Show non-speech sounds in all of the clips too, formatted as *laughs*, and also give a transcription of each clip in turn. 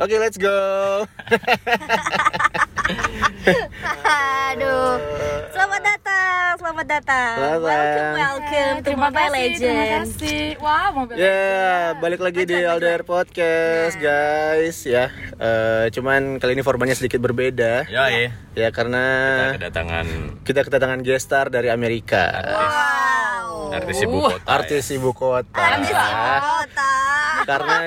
Oke, let's go. Aduh. Selamat datang, selamat datang. Selamat. Welcome, welcome to terima Mobile kasih, terima Legends. kasih. Wah, Mobile Ya, Legends. balik lagi di LDR Podcast, guys. Ya, Eh, cuman kali ini formatnya sedikit berbeda. Ya, ya. Ya, karena Kita kedatangan kita kedatangan guest star dari Amerika. Wow. artis ibu kota. ya. Artis ibu kota. Artis kota. Karena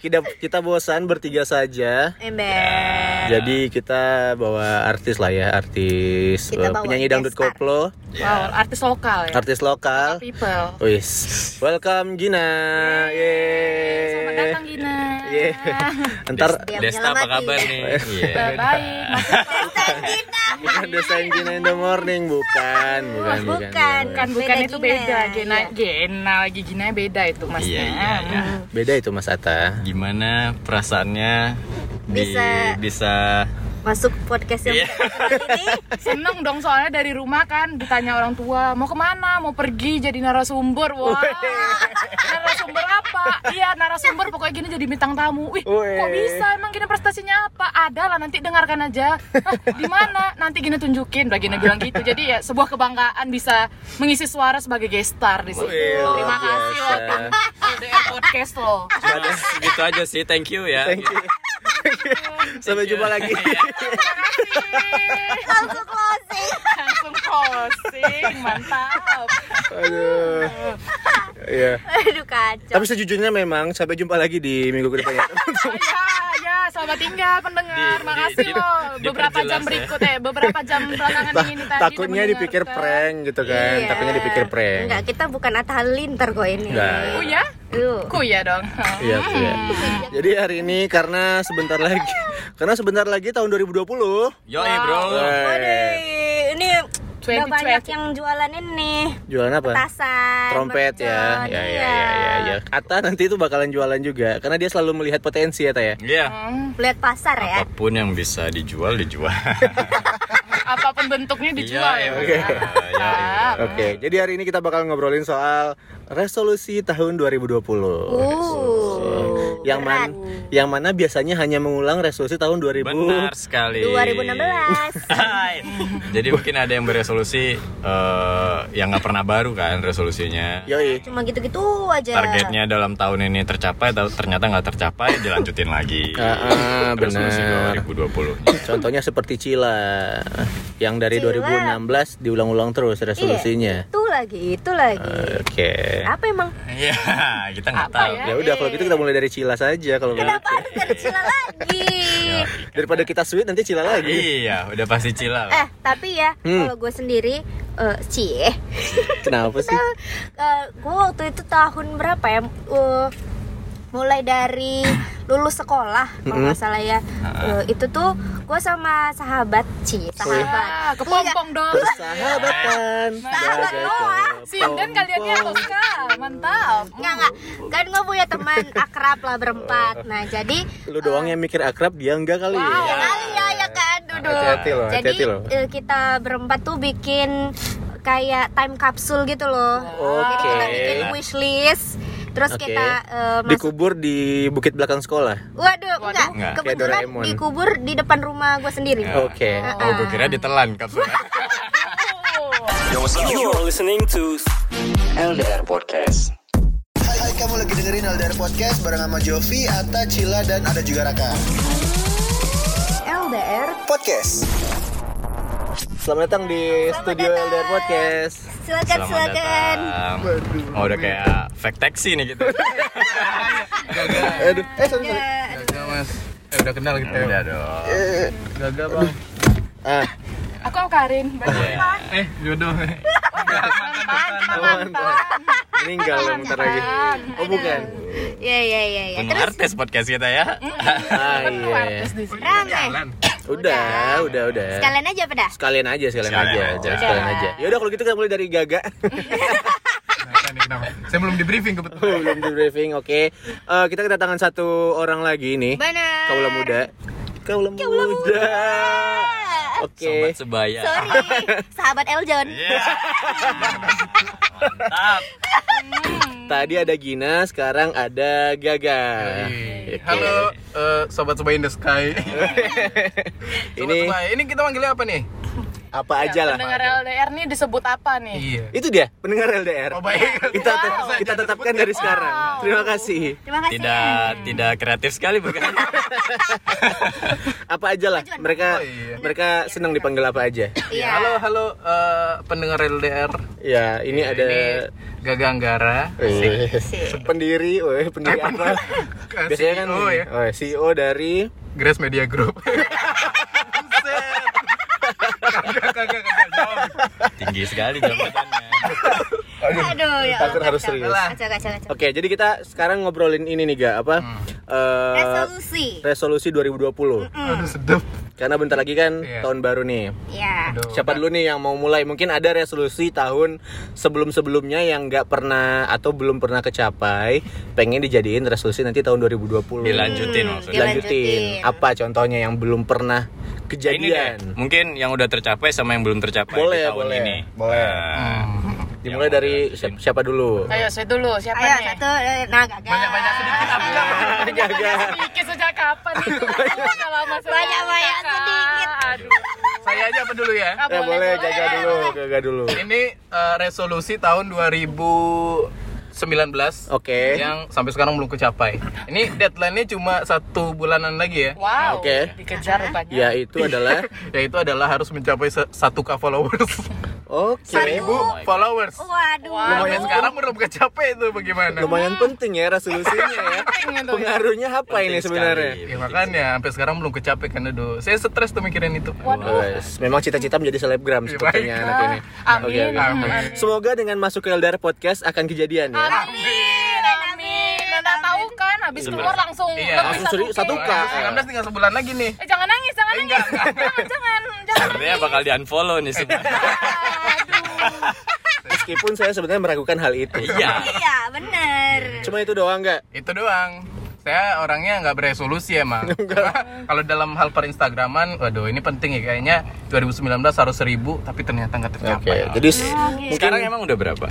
kita kita bosan bertiga saja. Ember. Jadi kita bawa artis lah ya, artis Kita bawa penyanyi dangdut guest Wow, artis lokal ya. artis lokal. People. Wis, welcome Gina. Yeay. Selamat datang Gina. Yeay. *laughs* Ntar Dia Desta apa kabar nih? *laughs* Iya. Baik, masih bukan desain Gina in the morning, bukan, bukan, bukan. Bukan. bukan bukan Beda itu Gina. beda. Gina, Iya. Gina lagi Gina beda itu masnya. Iya, iya, iya. Beda itu Mas Ata. Gimana perasaannya di Bisa- bisa Masuk podcast yang Iya. pertama ini. *laughs* Seneng dong soalnya dari rumah kan ditanya orang tua mau ke mana? Mau pergi jadi narasumber? Wah. Narasumber apa? Iya narasumber pokoknya gini jadi bintang tamu. Wih kok bisa? Emang gini prestasinya apa? Ada lah nanti dengarkan aja. Di mana? Nanti gini tunjukin. Gini bilang gitu. Jadi ya sebuah kebanggaan bisa mengisi suara sebagai guest star di sini terima kasih LDR *laughs* podcast lo gitu aja sih. Thank you ya. Thank you. Sampai jumpa lagi. Langsung closing. langsung closing mantap Aduh. Iya. Aduh kacau. Tapi sejujurnya memang sampai jumpa lagi di minggu ke depannya. ya, ya, selamat tinggal pendengar. Di- Makasih di- loh. di- Beberapa jam ya. berikut eh, beberapa jam *laughs* belakangan ini tadi. Takutnya dipikir prank gitu kan. Iya. Takutnya dipikir prank. Enggak, kita bukan Atta Halilintar kok ini. Enggak. Oh ya? Yuk. Ku ya dong. Iya, iya. Jadi hari ini karena sebentar lagi karena sebentar lagi tahun 2020. Yoi, Bro. Waduh, ini udah 2020. banyak yang jualan ini Jualan apa? petasan, Trompet ya. Ya, ya, iya. ya, ya, ya. Ata nanti itu bakalan jualan juga karena dia selalu melihat potensi ya, Ta ya. Iya. Hmm, Lihat pasar ya. Apa pun yang bisa dijual dijual. *laughs* apa pun bentuknya dijual ya. iya, iya. Oke, jadi hari ini kita bakal ngobrolin soal resolusi tahun 2020. Resolusi. Yang mana yang mana biasanya hanya mengulang resolusi tahun 2000. Benar sekali. 2016. *laughs* Hai. Jadi mungkin ada yang beresolusi eh, yang nggak pernah baru kan resolusinya. Yoi. Cuma gitu-gitu aja. Targetnya dalam tahun ini tercapai, ta- ternyata nggak tercapai, dilanjutin lagi. Ah, ah, Resolusi benar. 2020. Contohnya seperti Cila yang dari Cila. 2016 diulang-ulang terus resolusinya. Iya, itu lagi, itu lagi. Oke. Apa emang? Iya, kita nggak tahu. ya? Ya udah kalau gitu kita mulai dari Cila saja kalau. Kenapa harus dari Cila *laughs* lagi? Daripada kita sweet nanti Cila lagi. Iya, udah pasti cila lah. eh, tapi ya, Hmm. kalau gue sendiri, eh cie, Kenapa sih? eh, gue waktu itu tahun berapa ya? Eh, mulai dari lulus sekolah kalau nggak salah ya Eh, itu tuh gue sama sahabat cie sahabat Ah, kepompong dong. Persahabatan. Sahabat doang. Sinden kaliannya. Tosca. Mantap. Nggak nggak kan gue punya teman *laughs* akrab lah berempat nah jadi Lu doang yang mikir akrab, dia enggak kali ya. ya kali ya ya kan duduk Hati-hati loh, jadi loh. eh, kita berempat tuh bikin kayak time capsule gitu loh jadi Oke. kita bikin wishlist terus Oke. kita eh, masuk Dikubur di bukit belakang sekolah. Waduh, Waduh. enggak. Enggak. Kebetulan dikubur di depan rumah gue sendiri. Oke. Oh, gue kira ditelan kapsulnya. You are listening to LDR Podcast. Hai, hai, kamu lagi dengerin LDR Podcast bareng sama Jovi, Ata, Cila, dan ada juga Raka. LDR. Podcast. Selamat datang di Selamat studio datang. LDR Podcast. Silakan, Selamat silakan. datang. Oh, udah kayak fake taxi nih gitu. Aduh, eh sorry, sorry. Ya, mas eh, udah kenal kita Udah dong. gagal bang Ah, Aku Karin. eh jodoh meninggal loh bentar lagi. Oh bukan. Ya, ya, ya, ya. Penuh Terus artis podcast kita ya. Ah iya. rame. Udah, udah, udah. Sekalian aja pada. Sekalian aja, sekalian, Sekalian aja, aja. sekalian aja. Ya udah kalau gitu kita mulai dari Gaga. *laughs* Kenapa saya belum di briefing kebetulan Oh, Belum di briefing, oke. Eh, kita kedatangan satu orang lagi nih. Bener. Kaula muda. Kaula muda. Oke. Sobat sebaya. Sorry, *laughs* sahabat Eljon. Iya. Mantap. Tadi ada Gina, sekarang ada Gaga. Oke. Halo eh, sobat sobat in the sky. *laughs* Ini Sobat-sobat, ini kita manggilnya apa nih? Apa aja lah. Pendengar LDR nih disebut apa nih? Iya. Itu dia pendengar LDR. Oh baik. Kita Wow. kita tetapkan dari sekarang. Terima kasih. Terima kasih. Tidak tidak kreatif sekali bukan? *laughs* Apa aja lah. Mereka Oh, iya. mereka senang dipanggil apa aja. Iya. Halo halo eh, pendengar LDR. Ya, ini ada Ini Gaga Anggara. Eh, pendiri, weh, pendiri apa? Biasanya kan CEO ya. oh, CEO dari Grace Media Group. *laughs* Buset. Kagak kagak kagak jawab. Tinggi sekali jabatannya. Aduh, ya. Takut Allah, harus kacau. serius. Kacau, kacau, kacau. Oke, jadi kita sekarang ngobrolin ini nih, Ga, apa? Eh, Resolusi. resolusi 2020. Aduh sedep. Karena bentar lagi kan Iya. tahun baru nih. Ya. Aduh. Siapa dulu nih yang mau mulai? Mungkin ada resolusi tahun sebelum-sebelumnya yang nggak pernah atau belum pernah kecapai, pengen dijadiin resolusi nanti tahun 2020. Dilanjutin maksudnya. Dilanjutin. Dilanjutin. Apa contohnya yang belum pernah Ini deh, kejadian? mungkin yang udah tercapai sama yang belum tercapai Boleh, di tahun boleh. ini. Boleh. Nah, Dimulai yang dari mau siapa, siapa dulu? Ayo saya dulu, siapa Ayo nih? satu, nah gagal. Banyak-banyak sedikit apa? Gagal. Sedikit sejak kapan. *laughs* Banyak-banyak sedikit. Aduh. Saya aja apa dulu ya? Ah, Ya boleh, gagal dulu, gagal dulu. Ini eh, resolusi tahun 2019 Oke. yang sampai sekarang belum kecapai. Ini deadline-nya cuma satu bulanan lagi ya. Wow. Oke. Dikejar rupanya. Ya itu adalah *laughs* Yaitu adalah harus mencapai se- 1k followers. *laughs* Oke. 1000 followers. Waduh. Lumayan sekarang belum kecapai itu bagaimana? Lumayan penting ya resolusinya ya. *laughs* Itu. Pengaruhnya apa ini sebenarnya? sekali. Ya makanya sampai sekarang belum kecapai kan aduh. Saya stres tuh mikirin itu. Wes, memang cita-cita menjadi selebgram Iya, sepertinya anak ini. Amin. Oke, oke. Amin. Semoga dengan masuk ke LDR podcast akan kejadian ya. Amin, amin. Anda tahu kan, habis keluar langsung Iya. lebih Langsung seri- satu K. 19 tinggal sebulan lagi nih. Eh jangan nangis, jangan nangis. enggak, enggak. Jangan, jangan, *laughs* jangan. Sebenarnya bakal di unfollow nih semua. *laughs* Meskipun saya sebenarnya meragukan hal itu. Iya. Iya, bener. Cuma itu doang nggak? Itu doang. Saya orangnya nggak beresolusi emang. *laughs* Kalau dalam hal per Instagraman, waduh ini penting ya kayaknya 2019 harus 1000 tapi ternyata nggak Oke, tercapai. jadi s- mungkin Sekarang emang udah berapa?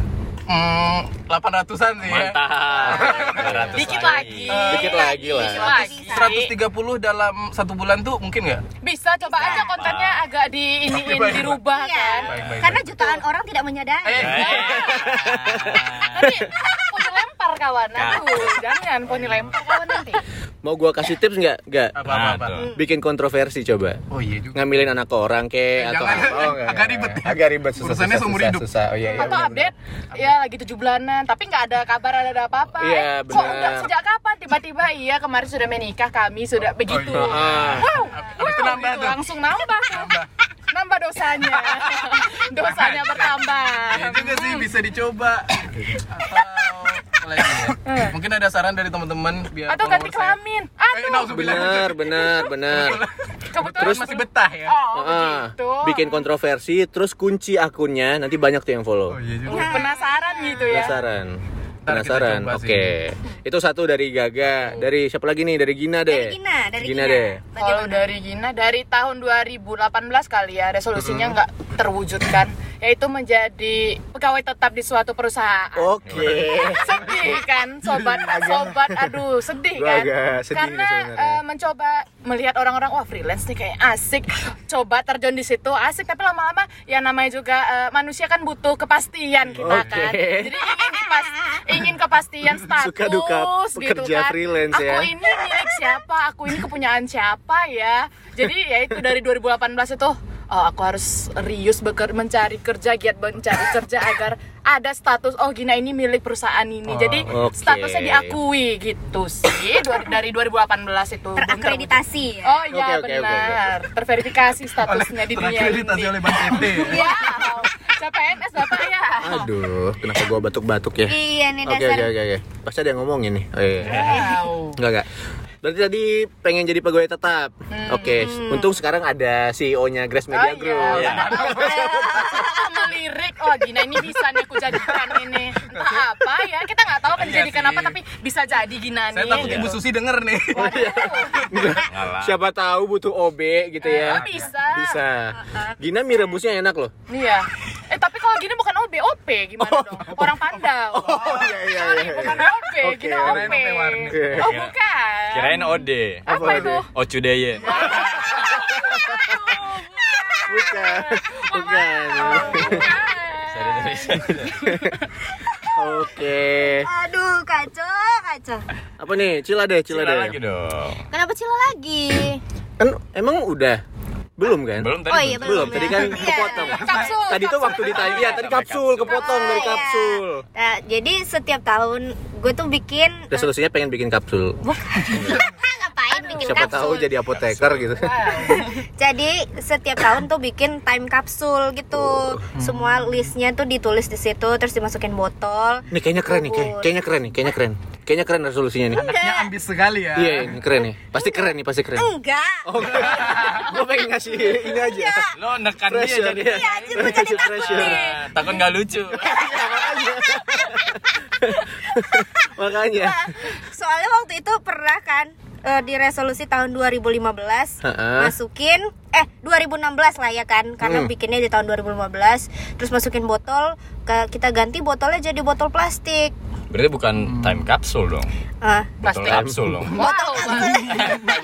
Hmm, 800-an sih ya. Mantap. Dikit lagi. dikit lagi lah. Dikit lagi. 130 dalam satu bulan tuh mungkin nggak? Bisa coba aja kontennya agak di ini dirubah Iya. kan. Baik, baik, Karena jutaan orang tidak menyadari. Eh, *laughs* poni lempar kawan. Aduh, jangan poni lempar kawan nanti. mau gua kasih tips nggak? Nggak. apa apa apa. Aduh. Bikin kontroversi coba. Oh iya juga. Ngambilin anak orang ke atau Jangan. apa? Oh, nggak, Agak ribet nggak. ya. Agak ribet susah. Urusannya susah, seumur susah, hidup. Susah. Oh iya, iya. Atau update, ya lagi tujuh bulanan, tapi nggak ada kabar ada apa-apa. Iya, Eh, Kok benar. udah sejak kapan? Tiba-tiba iya kemarin sudah menikah kami sudah begitu. iya. Ah. Wow, nambah gitu, langsung nambah tuh. Nambah dosanya. *laughs* dosanya bertambah. Ya juga sih bisa dicoba. Atau *laughs* lagi ya? Mungkin ada saran dari teman-teman biar Atau ganti kelamin. Eh, Aduh. Benar, benar, benar. kebetulan Terus masih betah ya. Oh, begitu. bikin kontroversi, terus kunci akunnya, nanti banyak tuh yang follow. Oh iya juga. Uh, penasaran gitu ya. Penasaran. Penasaran. Oke. sih. Itu satu dari Gaga. Dari siapa lagi nih? Dari Gina deh. Dari Gina, dari Gina Gina. deh. Kalau dari Gina dari tahun 2018 kali ya resolusinya nggak terwujudkan yaitu menjadi pegawai tetap di suatu perusahaan. Oke. *laughs* sedih kan sobat sobat. Aduh sedih kan. agak sedih karena eh, mencoba melihat orang-orang wah freelance nih kayak asik. Coba terjun di situ asik. Tapi lama-lama ya namanya juga eh, manusia kan butuh kepastian kita Oke. kan. Jadi ingin kepas- ingin kepastian status *laughs* Suka duka gitu kan. freelance aku ya. ini milik siapa? Aku ini kepunyaan siapa ya? Jadi ya itu dari 2018 itu oh aku harus rius beker mencari kerja giat mencari kerja *laughs* agar ada status oh Gina ini milik perusahaan ini jadi oke. statusnya diakui gitu sih Dua- dari 2018 itu Terakreditasi ya. oh iya oke, oke, benar terverifikasi statusnya di dunia Terakreditasi ini oleh Bank PT. wow CPNS bapak ya Aduh, kenapa gua batuk-batuk ya? Iya nih Oke, dasar. oke, oke, oke. Pasti ada yang ngomongin nih. Oh, iya. wow Enggak, enggak. Berarti tadi pengen jadi pegawai tetap. Oke, untung sekarang ada CEO-nya Grace Media Oh, Group. iya. melirik *laughs* oh Gina ini bisa nih aku jadikan ini entah apa ya kita nggak tahu kan Iya dijadikan apa tapi bisa jadi Gina Saya nih takut Ibu Susi denger nih. *laughs* Siapa tahu butuh OB gitu ya. Oh, bisa. Bisa. Gina mie rebusnya enak loh. iya eh tapi kalau gini bukan OB BOP gimana dong? Orang pandau. Oh iya iya Sorry, iya. bukan Oke, kita kirain OP. OP warna. Oh, bukan. Kirain Ode. Apa Apa itu? Ocudeye. *laughs* Bukan. Bukan. Oke. Aduh, kacau, kacau. Apa nih? Cila deh, cila, Cila deh. lagi dong. Kenapa Cila lagi? Kan emang udah belum kan? Belum tadi. Oh iya, Belum, ya. tadi kan Iya. kepotong. Kapsul, Tadi tuh waktu ditanya, iya tadi kapsul, kepotong dari Oh, iya. kapsul. Nah, jadi setiap tahun gue tuh bikin Resolusinya pengen bikin kapsul. *laughs* bikin Siapa kapsul? tahu jadi apoteker gitu. *laughs* Jadi setiap tahun tuh bikin time kapsul gitu. Oh. Semua listnya tuh ditulis di situ, terus dimasukin botol. Nih kayaknya keren nih, kayak- kayaknya keren nih, kayaknya keren. Kayaknya keren resolusinya nih. Anaknya ambis sekali ya. Iya, ini keren nih. Pasti keren nih, pasti keren. Enggak. Oh, *laughs* gue pengen ngasih ini aja. Lo nekan dia Pressure jadi. dia. Iya, anjir, gue jadi takut Pressure. nih. Nah, takut nggak lucu. Makanya. *laughs* Soalnya waktu itu pernah kan eh, di resolusi tahun 2015 Ha-ha. masukin eh 2016 lah ya kan karena Hmm. bikinnya di tahun 2015 terus masukin botol ke kita ganti botolnya jadi botol plastik. Berarti bukan time capsule dong. Ah, Botol Plastik. kapsul dong. botol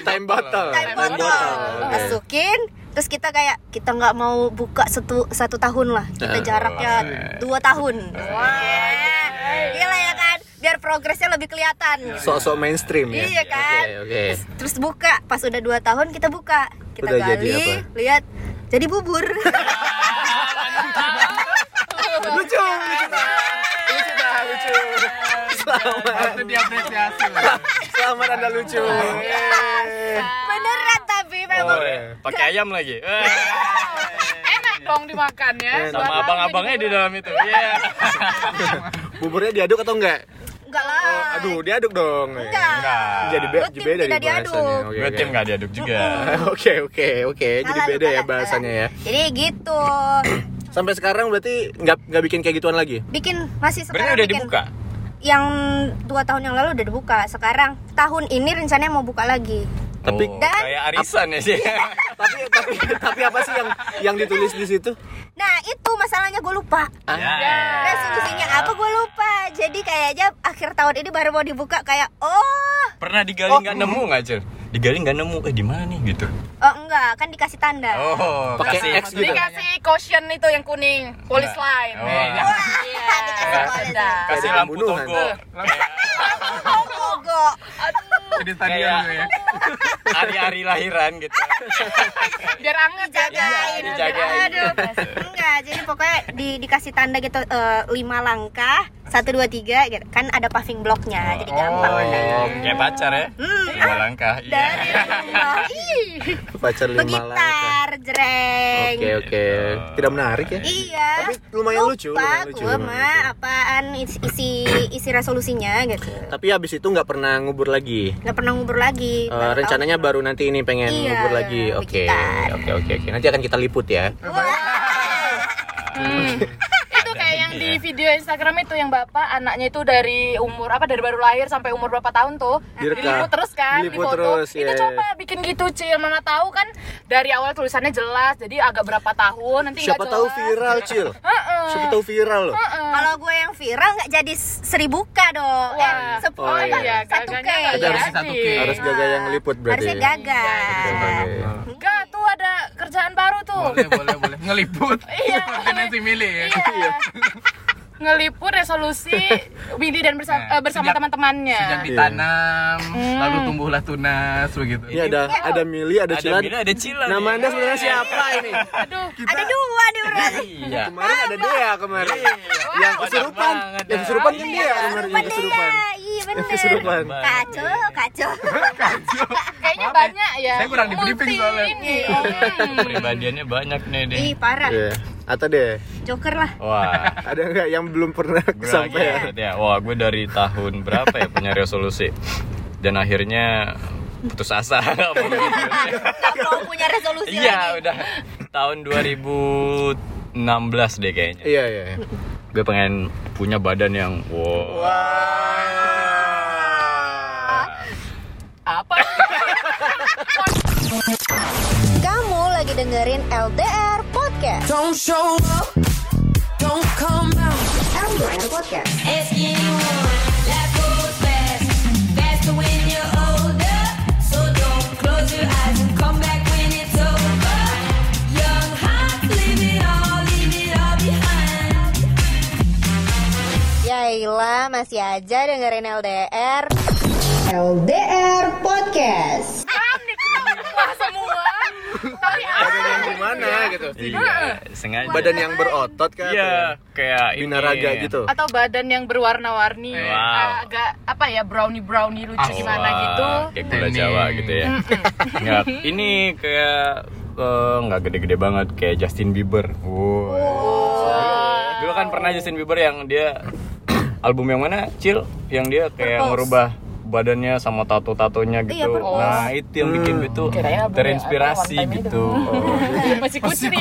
Time bottle. *laughs* time botol masukin terus kita kayak kita nggak mau buka satu satu tahun lah kita Ah. jaraknya dua tahun Wah, gila ya kan biar progresnya lebih kelihatan Sok-sok mainstream ya. Iya kan? Oke, oke. Terus, terus buka, pas udah 2 tahun kita buka. Kita Udah gali, lihat jadi bubur. *laughs* Lucu, lucu dah. Lucu. Selamat. Diapresiasi. Selamat Anda lucu. Yeay. Beneran tapi Oh, memang iya. Pakai ayam lagi. Eh. Enak dong dimakannya. Enak. Sama abang-abangnya di dalam itu. Iya. *laughs* Buburnya diaduk atau enggak? enggak lah. Oh, aduh, diaduk dong. Enggak. Enggak. Jadi be tim beda tidak diaduk. bahasanya. Oke, Gue oke. tim nggak diaduk juga. *laughs* Oke, oke, oke. Jadi beda ya salah, bahasanya ya. Jadi gitu. *clears throat* Sampai sekarang berarti nggak nggak bikin kayak gituan lagi. Bikin masih Berarti sekarang udah bikin. dibuka. Yang dua tahun yang lalu udah dibuka. Sekarang tahun ini rencananya mau buka lagi. Tapi Oh, Dan- kayak arisan ya sih. *laughs* tapi tapi tapi apa sih yang yang ditulis di situ? Nah itu masalahnya gue lupa. Ya. Resolusinya apa gue lupa. Jadi kayaknya akhir tahun ini baru mau dibuka kayak oh Pernah digali nggak nemu nggak Cil? Digali nggak nemu. Eh di mana nih gitu? oh enggak kan dikasih tanda. Oh, Pakai kasih X gitu. Dikasih caution itu yang kuning, polis line. Oh, Iya. iya. Wah, dikasih Iya. polis. Ada. kasih lampu togo. Logo. Di stadion ya. *laughs* Hari-hari lahiran gitu. *laughs* Biar anget ya. Jagain. dijagain. Aduh. Enggak, jadi pokoknya di, dikasih tanda gitu eh, lima langkah, satu dua tiga gitu. Kan ada paving blocknya, jadi gampang. Oh, iya. Oh, kayak pacar ya? Hmm. Lima langkah. Iya. Dari rumah. Ih, Pacar lima langkah. Begitar, jreng. Oke, oke. Tidak menarik ya? Iya. Tapi lumayan lucu, Lupa lumayan lucu, gue mah lucu. apaan isi isi, isi resolusinya gitu. Tapi habis itu nggak pernah ngubur lagi. Nggak pernah ngubur lagi. Eh, baru tahu rencananya pernah. baru nanti ini pengen Iya, ngubur lagi. Oke, begitar. oke, oke, oke. Nanti akan kita liput ya. Kayak *laughs* yang *laughs* di video Instagram itu yang bapak anaknya itu dari umur apa dari baru lahir sampai umur berapa tahun tuh diliput terus kan Diliput di foto. terus, itu iya. coba bikin gitu cil mana tahu kan dari awal tulisannya jelas jadi agak berapa tahun nanti Siapa tahu jelas. viral, Cil. Heeh. Siapa tahu viral loh. Heeh. Kalau gue yang viral nggak jadi seribu k dong. Wah. Eh, sep- Oh, iya. iya, satu k. Ada harus jadi. satu K. Harus jaga yang liput berarti. Harusnya gagal. Enggak, tuh ada kerjaan baru tuh. Boleh, boleh, boleh. Ngeliput. *laughs* Iya. Tendensi milih ya. Iya. Ngeliput resolusi Windy dan bersama, Nah, eh, bersama sejak- teman-temannya. Sejak ditanam, lalu tumbuhlah tunas begitu. Ini ada ada Mili, ada Ada ada Cila. Nama. Anda sebenarnya siapa ini? Aduh, Ada dua nih berarti. Iya. Kemarin ada Dea kemarin. Yang kesurupan. Yang kesurupan kan dia kemarin yang Kesurupan Iya bener. kesurupan. Kacau, *laughs* kacau. kayaknya Maaf ya, banyak ya. saya kurang di-briefing Multi soalnya. Ini. Hmm. Kepribadiannya banyak nih deh. Ih parah. Iya. Atau deh, Joker lah. Wah. *laughs* ada nggak yang belum pernah kesampaian? ya. Wah, gue dari tahun berapa ya punya resolusi. Dan akhirnya putus asa *laughs* nggak mau gitu. Gak mau punya resolusi Iya, udah tahun 2016 deh kayaknya. Iya, iya. Gue pengen punya badan yang wow. Apa? *laughs* Kamu lagi dengerin LDR Podcast. Don't show up, don't come out. Ask anyone, Yaelah, masih aja dengerin LDR. LDR Podcast. Panik semua Tapi badan yang gimana gitu Iya, sengaja. badan yang berotot kan Iya, kayak ini. binaraga gitu atau badan yang berwarna-warni Wow. agak apa ya brownie brownie lucu gimana Wah, gitu Kayak gula Ini. Jawa gitu ya. Nggak, ini kayak eh, nggak gede-gede banget kayak Justin Bieber. Wow. Dulu kan pernah Justin Bieber yang dia album yang mana? Cil yang dia kayak Purpose. merubah badannya sama tato-tatonya gitu. Iya, Purpose. nah, itu yang bikin gue tuh Kirain album terinspirasi ya, ada one time gitu. *laughs* masih kucri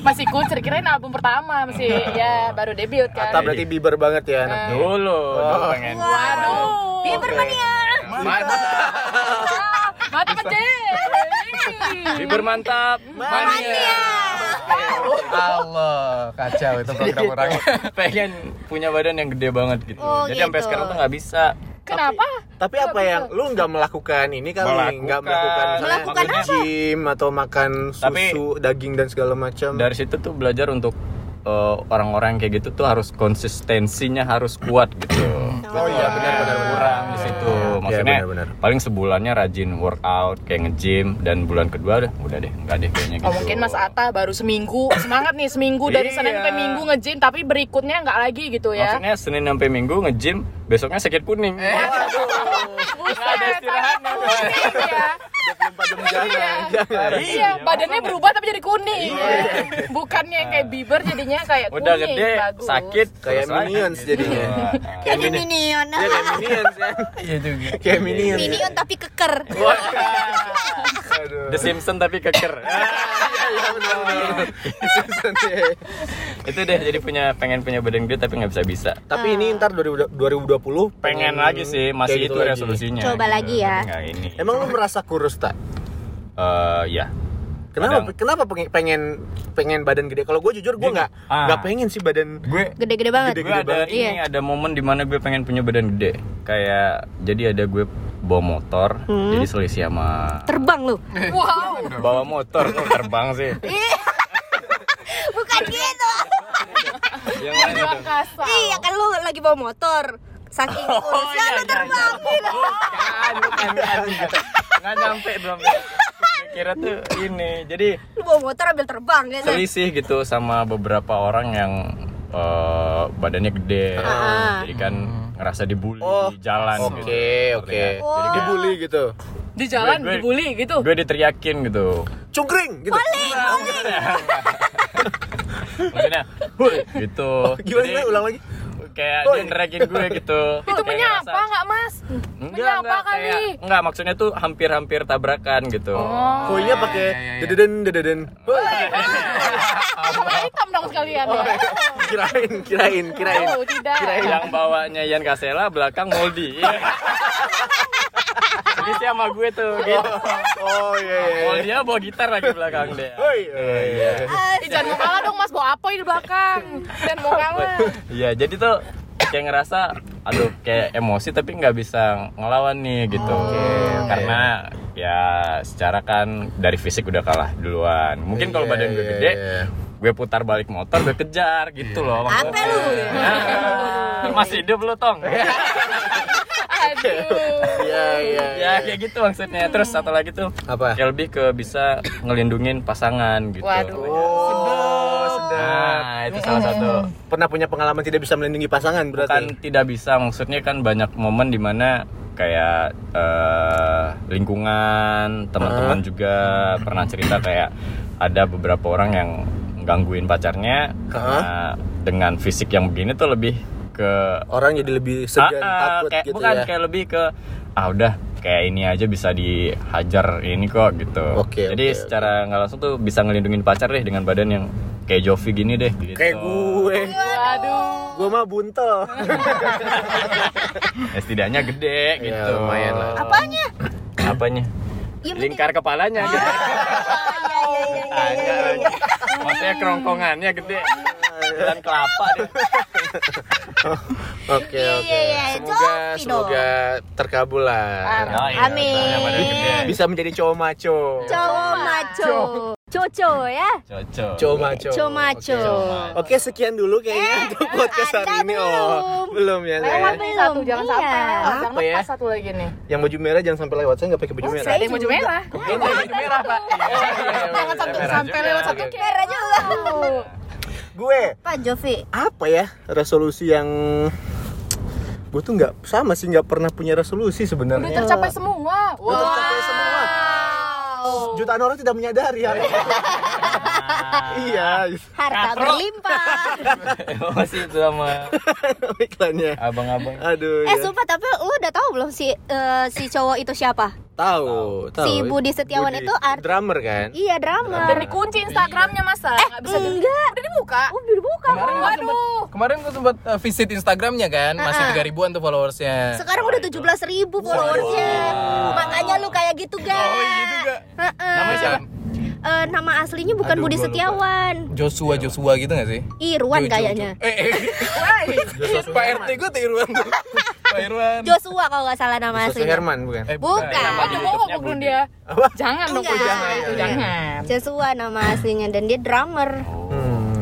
masih kucri kirain album pertama masih ya baru debut kan Ata berarti Bieber banget ya anak Dulu, dulu pengen. waduh Bieber mania. Mantap. mati pecah Bieber mantap. Mania. Allah, kacau itu program orangnya. pengen punya badan yang gede banget gitu. Oh, Jadi sampai gitu. sekarang tuh nggak bisa. kenapa tapi apa yang lu nggak melakukan ini kali Melakukan. nggak melakukan misalnya Melakukan gym atau makan Tapi- susu daging dan segala macam Dari situ tuh belajar untuk eh, orang-orang kayak gitu tuh harus konsistensinya harus kuat gitu. Oh iya, benar, benar, benar. Kurang di situ. Maksudnya benar, benar. paling sebulannya rajin workout kayak nge-gym dan bulan kedua udah udah deh enggak deh kayaknya gitu. Oh mungkin Mas Atta baru seminggu semangat nih seminggu dari Senin Iya. sampai Minggu nge-gym tapi berikutnya nggak lagi gitu ya. Maksudnya Senin sampai Minggu nge-gym, besoknya sakit kuning. Buset, ada istirahatnya. ya. *laughs* 24 jam jangan jangan Iya, badannya berubah tapi jadi kuning. Bukannya yang kayak Bieber jadinya kayak Udah kuning. gede, Bagus. sakit, kayak minions jadinya kayak Jadi mini minion. Iya, kayak minions ya Iya juga. kayak minions Minion tapi keker. The Simpson tapi keker. Iya, benar, benar. Simpson, ya. itu deh jadi punya pengen punya badan gede tapi nggak bisa bisa tapi ini ntar 2020 pengen lagi sih masih kayak gitu itu resolusinya Coba lagi ya. emang lu merasa kurus tak Eh, ya Kenapa? Kadang- Kenapa pengen pengen, pengen badan gede? Kalau gue jujur gue nggak ah. nggak pengen sih badan gue Gede-gede banget. gue ada Iya. ini ada momen di mana gue pengen punya badan gede kayak jadi ada gue bawa motor Hmm. jadi selisih sama Terbang lu. *laughs* Wow. bawa motor kok terbang sih *laughs* Bukan gitu. yang mana. Iya kan lu lagi bawa motor. Saking kurusnya lu terbang. bukan bukan bukan nggak nyampe belum *laughs* kira tuh ini jadi Lu bawa motor ambil terbang gitu. selisih gitu sama beberapa orang yang eh, badannya gede Ah. jadi kan ngerasa dibully Oh, di jalan Oke gitu. oke. Jadi kayak- Dibully gitu. Di jalan Gue- gue- dibully gitu. gue diteriakin gitu Cungkring gitu. *laughs* maksudnya "Woi," gitu Gimana Jadi, gimana? ulang lagi? Kayak Woi. dia nerakin gue gitu *laughs* Itu menyapa nggak Mas? enggak Menyapa enggak kali. kayak enggak maksudnya tuh hampir-hampir tabrakan gitu Koinnya pakai iya, iya, iya. dededen dededen. Warna hitam dong sekalian ya. Kirain kirain kirain. Oh, tidak. yang bawanya Ian Kasela belakang Moldi *laughs* sih sama gue tuh gitu Oh iya iya. Moldi bawa gitar lagi belakang deh Oi, oh, iya. Ih, jangan mau kalah dong Mas, bawa apa di belakang? Jangan mau kalah. Iya, jadi tuh kayak ngerasa aduh kayak emosi tapi nggak bisa ngelawan nih gitu. Karena ya secara kan dari fisik udah kalah duluan. Mungkin kalau Iya, badan gue iya, gede, iya. gue putar balik motor, gue kejar gitu loh. Apa lu? Nah, masih hidup lo tong. *laughs* Iya iya. ya kayak gitu maksudnya. Terus satu lagi tuh Apa? kayak lebih ke bisa ngelindungin pasangan gitu. Waduh. Oh, sedap. Nah, itu salah satu. Pernah punya pengalaman tidak bisa melindungi pasangan berarti? tidak bisa maksudnya kan banyak momen di mana kayak eh, lingkungan teman-teman juga pernah cerita kayak ada beberapa orang yang gangguin pacarnya karena dengan fisik yang begini tuh lebih ke Orang jadi lebih segan, Ah, ah, takut kayak, gitu bukan ya. kayak lebih ke ah udah kayak ini aja bisa dihajar ini kok gitu Oke, jadi oke, secara nggak langsung tuh bisa ngelindungin pacar deh dengan badan yang kayak Jovi gini deh gitu. Kayak gue. Waduh. Gue mah buntel. *laughs* ya, setidaknya gede Ya, gitu lumayan lah. Apanya? apanya Ya, lingkar kepalanya gitu iya, Tanya lagi. maksudnya kerongkongannya gede Bulan kelapa deh. *laughs* Oke Iya, oke. iya, iya. Semoga semoga terkabul lah. Oh, Amin. Bisa menjadi cowok maco. Cowok maco. Coco ya. Cocok. Cowok maco. Cowok maco. Oke. Sekian dulu kayaknya untuk podcast hari Eh, ini. Oh, belum. belum ya. Lewat saya. nih satu, jangan Iya. sampai lewat. Apa Jangan ya? satu lagi nih. Yang baju merah jangan sampai lewat. Saya nggak pakai baju merah. saya Ada yang baju merah. Ini baju merah, Pak. Jangan sampai lewat satu. Merah juga. Gue Pak Jovi. apa ya resolusi yang gue tuh nggak sama sih nggak pernah punya resolusi Udah sebenarnya. tercapai semua. Udah tercapai semua. Jutaan orang tidak menyadari hal *laughs* itu. Iya, Harta berlimpah. Masih itu sama *laughs* iklannya. abang-abang. Aduh. Eh ya. sumpah tapi lu udah tahu belum si eh, si cowok itu siapa? Tahu, tahu. Si Budi Setiawan itu art- drummer kan? Iya drama. Dan dikunci Instagramnya masa? Nggak bisa enggak. Udah dibuka. Oh, udah dibuka. Kemarin gua sempet, kemarin gua sempat uh, visit Instagramnya kan, masih Ah, ah. 3 ribuan tuh followersnya. Sekarang udah 17 ribu followersnya. Makanya lu kayak gitu guys. Oh iya juga. Heeh. Namanya siapa? Eh, nama aslinya bukan Aduh, Budi gua lupa. Setiawan. Joshua Joshua gitu gak sih? Irwan Jo- kayaknya. Jo- *laughs* Eh, eh. Pak RT gue tuh Irwan tuh. *laughs* Pak Irwan. Joshua kalau nggak salah nama Susu aslinya. Herman bukan? Eh, Bukan. Kenapa dia mau ngomong dia? Jangan dong, Enggak. jangan. Itu jangan. Joshua nama aslinya dan dia drummer. Hmm,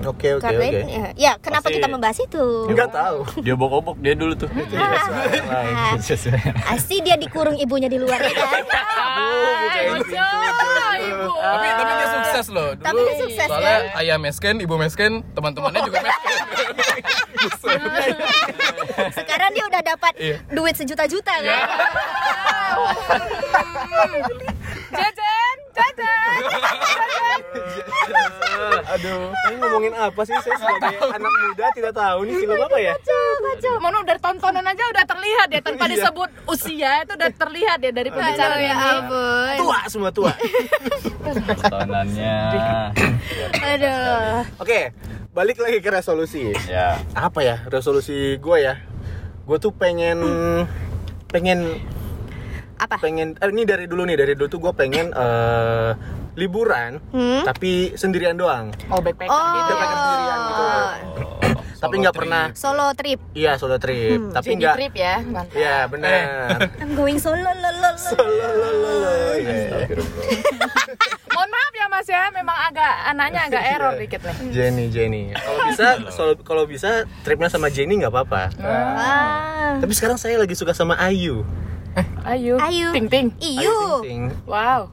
oke oke oke. ya, ya, kenapa Pasti- kita membahas itu? Enggak tahu. Dia bokok-bokok dia dulu tuh. Ah, Pasti dia dikurung ibunya di luar ya kan? Ibu. Tapi tapi dia sukses loh. Dulu Tapi dia sukses, soalnya kan? ayah mesken, ibu mesken, teman-temannya juga mesken. Sekarang dia udah dapat Iya. duit sejuta-juta kan? Jajan, Aduh, ini ngomongin apa sih saya sebagai anak muda tidak tahu nih film apa ya? Mono dari tontonan aja udah terlihat ya tanpa *laughs* Iya. disebut usia itu udah terlihat ya dari pembicaraan ya ini. ampun. Tua semua tua. Tontonannya. *laughs* Aduh. Oke, balik lagi ke resolusi. Ya. Apa ya resolusi gue ya? Gue tuh pengen pengen Apa? pengen eh, ini dari dulu nih dari dulu tuh gue pengen eh, liburan Hmm? tapi sendirian doang. Oh, backpacker Oh. gitu ya. Backpacker sendirian gitu. tapi nggak pernah Solo trip. iya solo trip tapi Jadi nggak trip ya, mantap. Iya benar. *laughs* I'm going solo lo lo lo. Solo lo. Iya. Mohon maaf ya Mas ya, memang agak anaknya agak error dikit nih. Jenny Jenny. Kalau bisa solo- kalau bisa tripnya sama Jenny nggak apa-apa. Ah. Tapi sekarang saya lagi suka sama Ayu. Ayo. Ayu. Ting ting. Iyu. Ting Ting. Wow.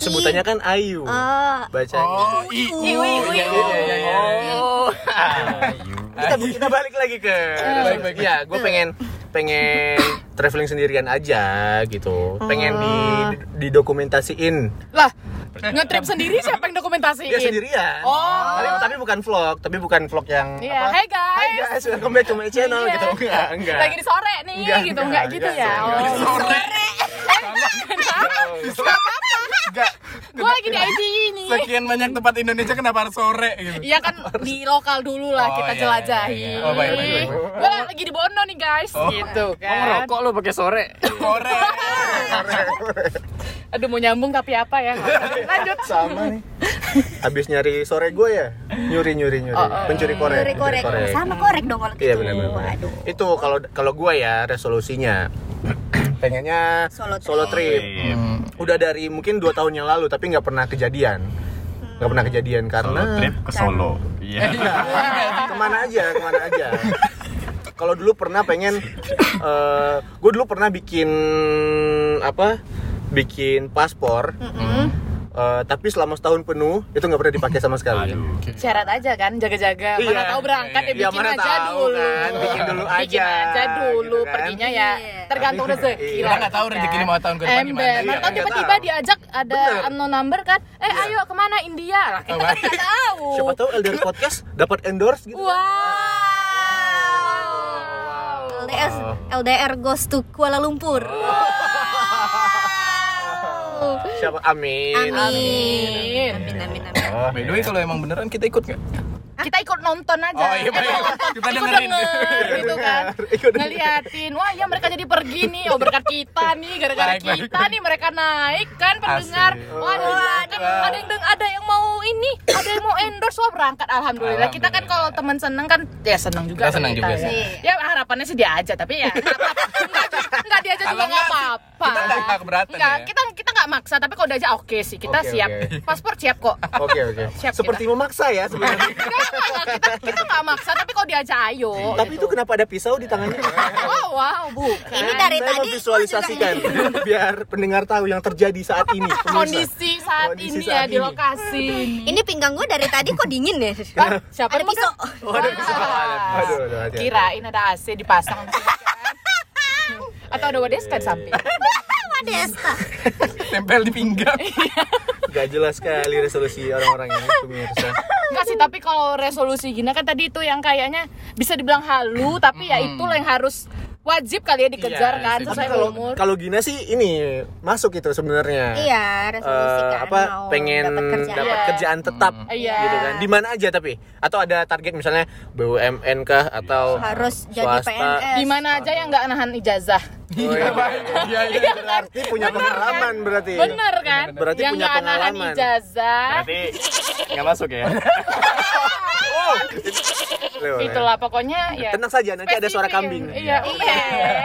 Sebutannya kan Ayu. Oh. Bacanya. Oh, i. Iyu, iyu, iya. Oh. kita, kita balik lagi ke Baik, baik. ya gue pengen pengen traveling sendirian aja gitu pengen di didokumentasiin Lah, ngetrip sendiri siapa yang dokumentasiin? ya sendirian Oh. tapi tapi bukan vlog tapi bukan vlog yang Iya, apa hey guys. Hai guys welcome back to my channel Iya. gitu enggak enggak Lagi di sore nih Enggak, gitu, enggak, enggak gitu enggak, ya. enggak. Oh. Sore. Enggak Gue lagi di IG ini. Sekian banyak tempat Indonesia kenapa harus sore gitu? Iya kan di lokal dulu lah Oh, kita iya, jelajahi. iya, iya. Oh, baik, baik, baik. Gue lagi di Bondo nih guys, gitu Oh, kan. ngerokok lu pakai sore. Sore. *laughs* Aduh mau nyambung tapi apa ya? Lanjut. sama nih habis nyari sore gue ya nyuri nyuri nyuri Oh, oh. pencuri korek Nyuri korek. pencuri Sama korek dong kalau gitu. Iya benar benar. Aduh. Itu kalau kalau gue ya resolusinya pengennya Solo solo trip. trip. Udah dari mungkin dua tahun yang lalu tapi nggak pernah kejadian. Nggak pernah kejadian karena Solo trip ke Solo. Iya. *laughs* ke mana aja ke mana aja. Kalau dulu pernah pengen, gue dulu pernah bikin apa? Bikin paspor. Eh, tapi selama setahun penuh itu nggak pernah dipakai sama sekali. Aduh. Syarat aja kan, jaga-jaga. Mana Iya. tahu berangkat ya Iya, bikin mana aja tahu dulu. kan, bikin dulu Bikin aja, aja dulu, gitu kan. perginya ya Iya. tergantung rezeki. iya. Kita nggak tahu kan. rezeki lima tahun ke depan Ember, gimana. mana Iya, tahu tiba-tiba diajak ada unknown number kan, eh Iya. ayo ke mana India lah, kita kan nggak tahu. Siapa tahu LDR podcast dapat endorse gitu. Wow. LDR LDR goes to Kuala Lumpur. Siapa? Amin. Amin. Amin amin amin. Oh, by the way kalau emang beneran kita ikut nggak? Kita ikut nonton aja. Oh, iya, Eh. Kita Ikut dengerin. denger, gitu kan. *laughs* Ikut. Ngeliatin, wah ya mereka jadi pergi nih. Oh berkat kita nih, gara-gara Baik, baik. kita nih mereka naik kan pendengar. Wah, kan ada yang ada yang mau ini endorse wah berangkat alhamdulillah. kita kan kalau teman seneng kan ya seneng juga Kita seneng juga ya. sih. ya harapannya sih dia aja tapi ya nggak apa-apa. *laughs* Nggak- nggak diajak juga Kalau nggak nggak sih, apa-apa kita nggak- nggak keberatan Nggak, ya. kita kita nggak maksa tapi kalau diajak oke sih kita Oke, siap oke. paspor siap kok Oke oke. Siap Seperti memaksa ya sebenarnya. *laughs* Nggak, nggak, nggak. kita kita nggak maksa tapi kalau diajak ayo Tapi itu kenapa ada pisau di tangannya? wow wow bukan Ini dari Saya tadi memvisualisasikan *laughs* biar pendengar tahu yang terjadi saat ini. pemirsa. kondisi saat Kondisi ini saat ya di lokasi Ini pinggang gue dari tadi kok dingin ya? Ah, siapa Ada pisau. *laughs* Oh, ada pisau. Aduh, aduh, hati-hati. Kirain ada AC dipasang kan? *laughs* Atau ada wadeska di samping. *laughs* Wadesta. Nempel di pinggang. Gak jelas sekali resolusi orang-orang ini pemirsa. Enggak sih, tapi kalau resolusi gini kan tadi itu yang kayaknya bisa dibilang halu, tapi ya itulah yang harus wajib kali ya dikejar Iya, kan sih, sesuai Kalau umur. kalau Gina sih ini masuk itu sebenarnya. Iya, resolusi kan apa mau pengen dapat kerjaan. Iya. kerjaan tetap Iya. gitu kan di mana aja tapi atau ada target misalnya BUMN kah atau Harus jadi swasta? PNS. Di mana aja yang nggak nahan ijazah. Oh, iya. *laughs* Iya, iya. berarti punya pengalaman berarti Bener kan? Berarti yang punya nggak nahan pengalaman. ijazah. Berarti nggak masuk ya? *laughs* ya. Itulah pokoknya ya. tenang saja nanti ada suara spesifik. kambing Iya, Iya. iya,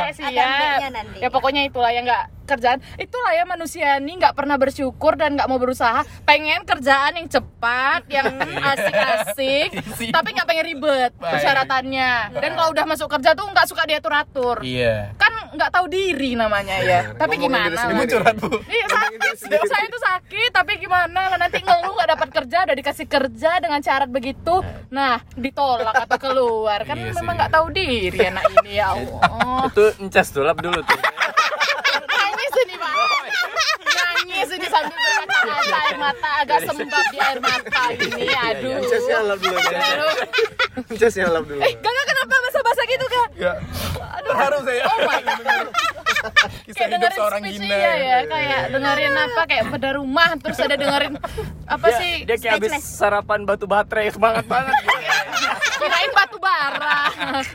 Ada siap. mic-nya nanti. Ya pokoknya itulah yang nggak kerjaan. Itulah ya manusia ini nggak pernah bersyukur dan nggak mau berusaha. Pengen kerjaan yang cepat, yang *laughs* asik-asik, *laughs* tapi nggak pengen ribet Baik. persyaratannya. Dan kalau udah masuk kerja tuh nggak suka diatur-atur. Iya. Kan nggak tahu diri namanya ya. Tapi Ngomongin diri gimana? lah. Curhat, Bu. Iya sakit, saya itu sakit, tapi gimana nanti ngeluh nggak dapat kerja, udah dikasih kerja dengan syarat begitu, nah ditolak atau keluar kan Iya memang nggak tahu diri anak ini ya Allah. Itu encas tuh lap dulu tuh. *laughs* Nangis ini pak, nangis ini sambil berkaca-kaca air mata agak sembab di air mata ini, aduh. Cesnya lap dulu ya Aduh. Cesnya lap dulu Eh, Kakak kenapa masa-masa gitu kak? Ya. Terharu saya. Oh my god. *laughs* Kisah kayak hidup dengerin seorang Gina. iya ya kayak dengerin apa kayak pada rumah terus ada dengerin apa Dia- sih Dia kayak habis sarapan batu baterai semangat banget. Kirain batu bara.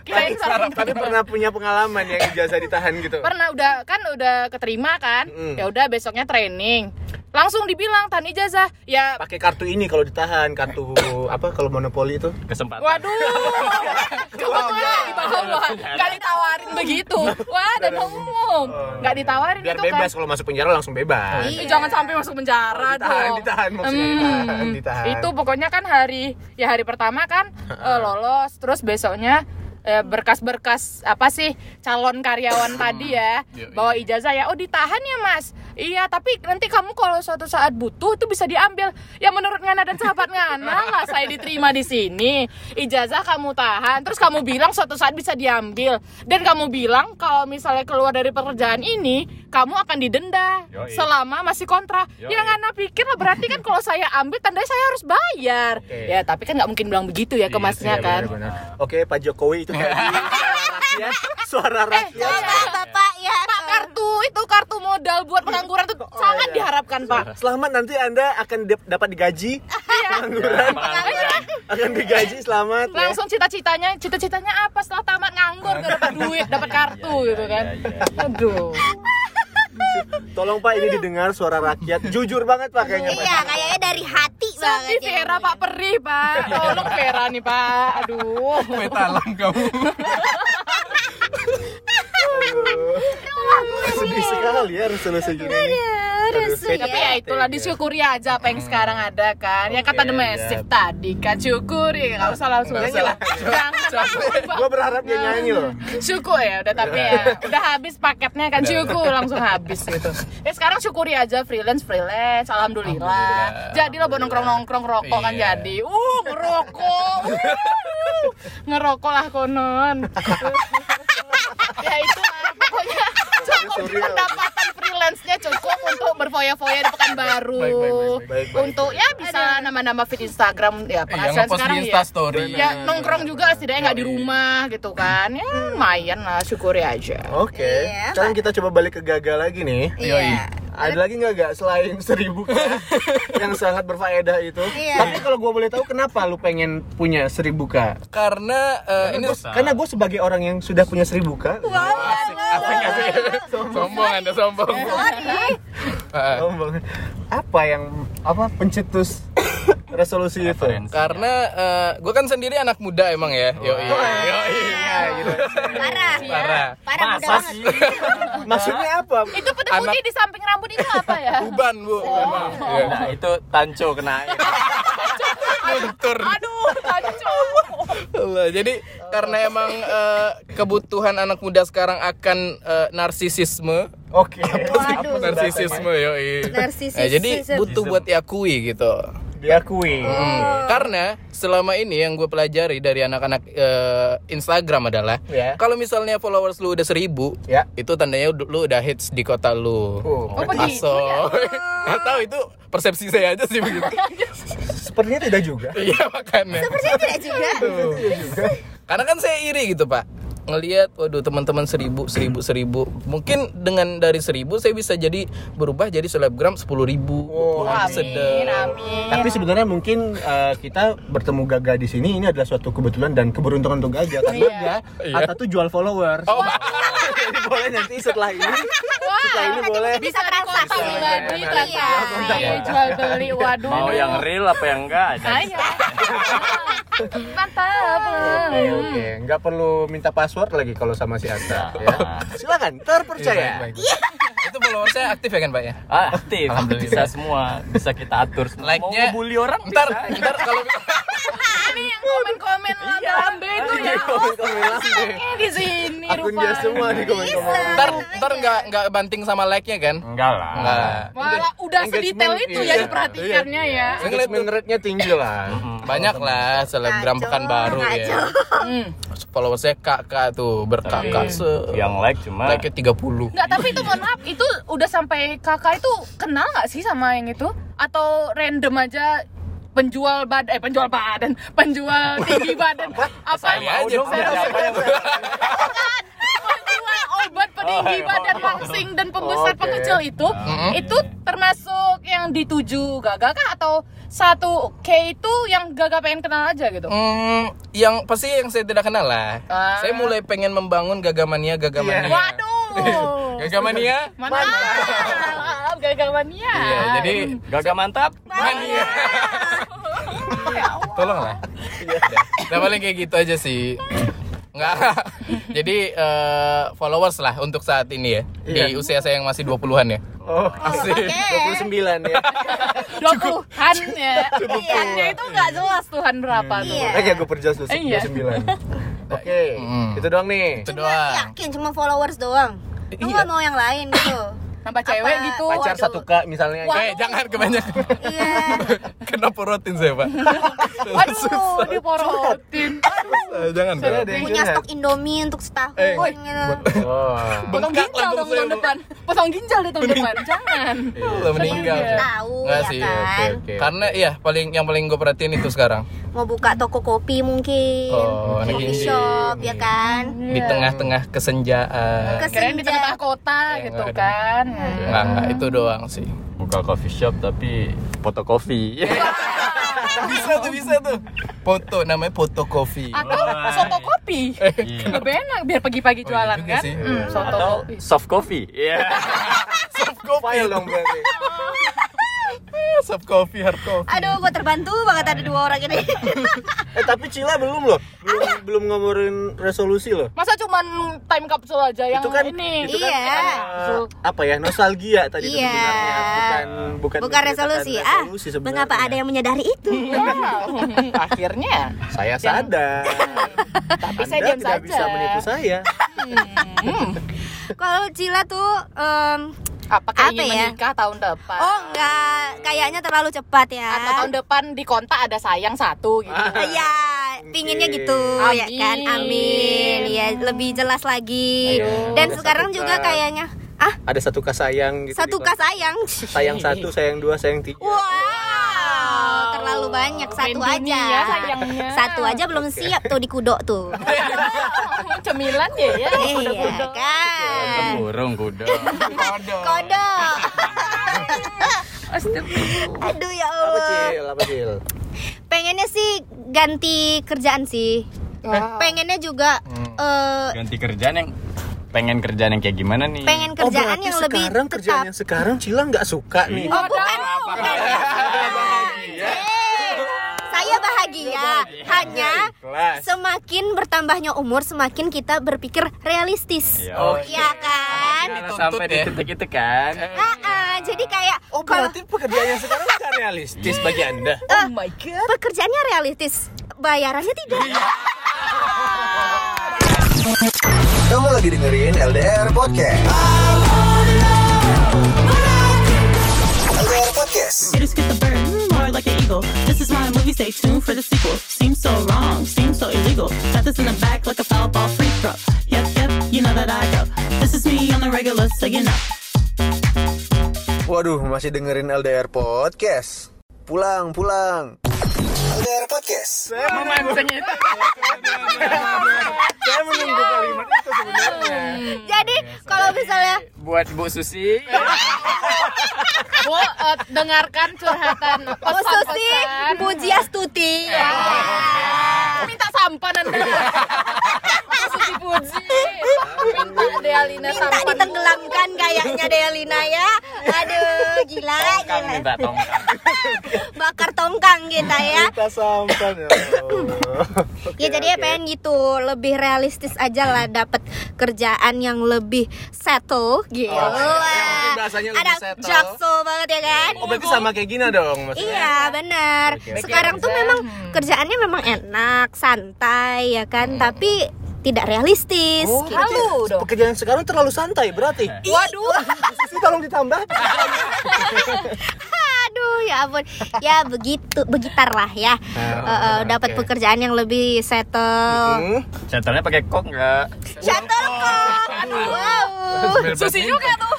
Kirain sarapan tapi pernah punya pengalaman yang ijazah ditahan gitu? Pernah udah kan udah keterima kan? Mm. ya udah besoknya training. Langsung dibilang tahan ijazah. Ya pakai kartu ini kalau ditahan kartu apa kalau monopoli itu? Kesempatan. waduh. *laughs* Kebetulan di bawah nggak ditawarin begitu. Wah dan umum. Nggak ditawarin biar itu bebas kan kalau masuk penjara langsung bebas. Ih, jangan sampai masuk penjara ditahan dong. ditahan maksudnya. Hmm, ditahan ditahan. Itu pokoknya kan hari ya hari pertama kan eh, lolos, terus besoknya eh, berkas-berkas apa sih calon karyawan *clears throat* tadi ya Yoi. bawa ijazah ya. Oh ditahan ya mas iya tapi nanti kamu kalau suatu saat butuh itu bisa diambil ya menurut Ngana dan sahabat Ngana *laughs* lah saya diterima di sini ijazah kamu tahan terus kamu bilang suatu saat bisa diambil dan kamu bilang kalau misalnya keluar dari pekerjaan ini kamu akan didenda Yoi. selama masih kontrak Yoi. ya Ngana pikir lah berarti kan kalau saya ambil tandanya saya harus bayar Oke. ya tapi kan nggak mungkin bilang begitu ya ke Iya masnya Iya, kan benar-benar. oke Pak Jokowi itu *laughs* suara rakyat suara rakyat Coba Bapak ya. Pak kartu itu kartu modal buat pengangguran itu sangat iya. diharapkan Pak. selamat nanti anda akan dap- dapat digaji pengangguran akan digaji selamat ya. Langsung cita-citanya, cita-citanya apa setelah tamat nganggur gak dapat duit, dapat kartu gitu kan. Aduh. tolong Pak ini didengar suara rakyat jujur banget Pak kayaknya Pak Iya, kayaknya dari hati banget. Sedih ya. Vera Pak perih Pak. Tolong Vera nih Pak. Aduh. Metalang kamu. *laughs* Sedih sekali ya resolusi gini Aduh, Tapi ya itulah disyukuri aja apa yang sekarang ada kan. Ya kata Massive siap. tadi kan syukuri, nggak usah langsung usah. *laughs* lah. Gue berharap dia nyanyi loh. Syukur ya udah tapi ya udah habis paketnya kan syukur langsung habis gitu. Ya sekarang syukuri aja freelance freelance alhamdulillah, Alhamdulillah. jadilah buat nongkrong nongkrong rokok kan Iya. jadi. Uh ngerokok. *laughs* Ngerokok lah konon *laughs* ya itu pokoknya. Cukup Sorry, ya. pendapatan freelance-nya cukup untuk berfoya-foya di Pekanbaru. Baik, baik, baik, baik, baik, baik. untuk ya bisa nama-nama feed Instagram ya Iya, penghasilan ngepost sekarang di ya Instastory. ya nongkrong juga setidaknya nggak di rumah gitu kan. Ya lumayan lah syukuri aja. Oke, Iya, sekarang kita coba balik ke gagal lagi nih. Iya. Ada lagi nggak gak selain *laughs* seribu K yang sangat berfaedah itu? Iya. Tapi kalau gue boleh tahu kenapa lu pengen punya seribu K? Karena eh, ini Karena gue sebagai orang yang sudah punya seribu K. sombong Anda sombong. Sorry. Eh, Sombong. Apa yang apa pencetus resolusi itu? Karena gue kan sendiri anak muda emang ya. Yo iya. Iya gitu. Parah. Parah. Parah muda banget. Maksudnya apa? Itu putih-putih di samping rambut itu apa ya? Uban bu. memang. Iya. Nah, itu tanco kena air. *laughs* Luntur. Aduh. Allah. Jadi karena emang eh, kebutuhan anak muda sekarang akan eh, narsisisme. Oke. Waduh. Narsisisme yo. Narsisisme. jadi butuh buat diakui gitu. Diakui. Hmm. Karena selama ini yang gue pelajari dari anak-anak eh, Instagram adalah Ya. kalau misalnya followers lu udah seribu, Ya. itu tandanya lu- udah hits di kota lu. Oh, Oh, begitu Aso. *laughs* Nggak tahu itu persepsi saya aja sih begitu. *laughs* Sepertinya tidak juga. Iya makanya. Sepertinya tidak juga. Karena kan saya iri gitu pak ngelihat waduh teman-teman seribu seribu seribu mungkin dengan dari seribu saya bisa jadi berubah jadi selebgram sepuluh ribu Oh, Wah, Amin, amin. Tapi sebenarnya mungkin eh, kita bertemu Gaga di sini ini adalah suatu kebetulan dan keberuntungan untuk Gaga karena dia Iya. Atta tuh jual followers. oh boleh nanti setelah ini setelah ini boleh Bisa transaksi. pribadi Iya, transaksi iya. jual beli waduh Mau yang real apa yang enggak ada. Ayo. *laughs* mantap Oke oke, nggak perlu minta password lagi kalau sama si Atta ya. Silakan, Iya, terpercaya. baik, baik. itu follower saya aktif ya kan pak ya Ah, aktif. Alhamdulillah. Bisa semua, bisa kita atur semua. like-nya Mau ngebully orang ntar bisa. ntar kalau *laughs* ini yang komen-komen lambe itu ya. Oke di sini Akun dia semua di komen-komen. ntar ntar nggak nggak banting sama like-nya kan Enggak lah. Enggak. Malah udah sedetail itu iya. ya diperhatikannya ya. Saya ngeliat Engagement rate-nya tinggi lah. banyak lah selebgram pekan baru ya. Hmm. followersnya kakak tuh berkakak se Yang like cuma like nya 30 Nggak, tapi itu mohon maaf, itu udah sampai kakak itu kenal nggak sih sama yang itu? Atau random aja penjual badan, eh penjual badan, penjual tinggi badan, apa? Saya aja penjual obat peninggi Oh, badan oh. langsing dan pembesar Oke. pengecil itu, itu termasuk yang dituju Gaga kah atau satu K itu yang Gaga pengen kenal aja gitu? Hmm, yang pasti yang saya tidak kenal lah. Ah. Saya mulai pengen membangun gagamania gagamania. Waduh, Gagamania, mania. Mantap. mantap. Gagal mania. Iya, jadi gagal mantap. Mania. Ya Tolonglah. Nah, iya. paling kayak gitu aja sih. Enggak. *laughs* Jadi uh, followers lah untuk saat ini ya. Iya. Di usia saya yang masih 20-an ya. Oh, asik. Okay. 29 ya. *laughs* 20-an ya. Cukup iya, itu enggak jelas Tuhan berapa iya. tuh. Eh, gue perjelas 29. *laughs* Oke, okay. hmm. itu doang nih. Itu doang. Yakin cuma followers doang. Lu iya. gak mau yang lain gitu. *laughs* nambah cewek Apa? gitu Pacar Waduh. satu k misalnya. Eh, jangan kebanyakan. Iya. *laughs* Kena porotin saya, Pak. *laughs* aduh diporotin Eh, jangan Saya dong. Punya stok Indomie untuk setahun Eh. Oh. potong ginjal dong tahun depan potong ginjal deh tahun depan jangan Udah *laughs* meninggal. Iya. Tahu Nggak ya sih, kan. Karena iya paling yang paling gue perhatiin itu sekarang Mau buka toko kopi mungkin. Oh, Coffee shop ya kan. di tengah-tengah kesenjaan. keren di tengah-tengah kota Ya, gitu nggak kan Enggak, enggak itu doang sih. Buka coffee shop tapi foto kopi. *laughs* bisa tuh, bisa tuh. Foto namanya foto coffee. atau soto kopi Iya. lebih enak biar pagi-pagi Oh, iya jualan kan sih. Hmm, soto Atau kopi soft coffee. Iya. *laughs* Soft coffee dong berarti. *laughs* Soft coffee, hard coffee. Aduh, gue terbantu banget ada dua orang ini. *laughs* Eh tapi Cila belum loh. Belum belum ngomongin resolusi loh. masa cuman time capsule aja yang itu kan ini itu kan Iya. eh, apa ya nostalgia tadi Iya. bukan bukan Bukan resolusi. Ah, resolusi sebenarnya. mengapa ada yang menyadari itu? Wow. *laughs* akhirnya saya sadar Tapi Anda saya diam tidak saja. bisa menipu saya Kalau Cila tuh em, apakah Apa ingin ya? menikah tahun depan oh enggak, kayaknya terlalu cepat ya. atau tahun depan di kontak ada sayang satu gitu *laughs* Iya, pinginnya gitu ya kan. Amin. Ya, lebih jelas lagi. Ayo, Dan sekarang satu juga kayaknya ah, ada satu kas sayang gitu satu kas sayang. sayang satu sayang dua sayang tiga Wow, terlalu banyak satu Main aja. dunia sayangnya. Satu aja belum siap tuh di kudo tuh. *laughs* *laughs* cemilan ya ya Iya kan. Burung kuda. Kodok. Aduh ya apa Allah. cil apa cil Pengennya sih ganti kerjaan sih. Pengennya juga eh, Ganti kerjaan yang pengen kerjaan yang kayak gimana nih? pengen oh kerjaan berarti yang lebih sekarang kerjaan tetap. yang sekarang Cila nggak suka nih Oh bukan. Bahagia. Hanya Kelas. semakin bertambahnya umur semakin kita berpikir realistis. Iya. Oh, Iya kan? Kalau Dituntut sampai di ya. titik itu kan Ah, ah, jadi kayak Oh kalau berarti pekerjaan yang sekarang nggak realistis *laughs* bagi anda? Oh my god. Pekerjaannya realistis, bayarannya tidak. *laughs* Kamu lagi dengerin LDR Podcast. Stay tuned for the sequel. Seems so wrong, seems so illegal. Got this in the back like a foul ball free throw. Yep, yep, you know that I go. This is me on the regular, so you know. Waduh, masih dengerin LDR Podcast. Pulang, pulang. LDR Podcast. Memancing itu. Saya menunggu kalimat itu sebenarnya. Jadi kalau misalnya buat Bu Susi Bu, eh, dengarkan curhatan Susi pesan-pesan. Puji Astuti ya. Minta sampan anda. Bu Susi Puji. Minta Dealina Minta sampan. ditenggelamkan kayaknya Delina ya. Aduh, gila, tongkang gila. minta tongkang Bakar tongkang kita ya. Kita sampan ya. Allah. *laughs* Ya jadi ya oke. pengen gitu lebih realistis aja lah dapat kerjaan yang lebih settle gitu. Oh, yang mungkin bahasanya lebih Ada jaksel banget ya kan? Oh berarti sama kayak Gina dong maksudnya? Iya benar. Oke. Sekarang tuh memang kerjaannya memang enak, santai ya kan, tapi tidak realistis. Oh, gitu. Halu dong. Pekerjaan sekarang terlalu santai berarti. Waduh. *laughs* Susi tolong ditambah. *laughs* Aduh ya ampun. Ya begitu, begitar lah ya. Eh, eh, dapat oke. pekerjaan yang lebih settle. Hmm. Centernya pakai kok nggak Shuttlecock. Wow. Susi juga tuh.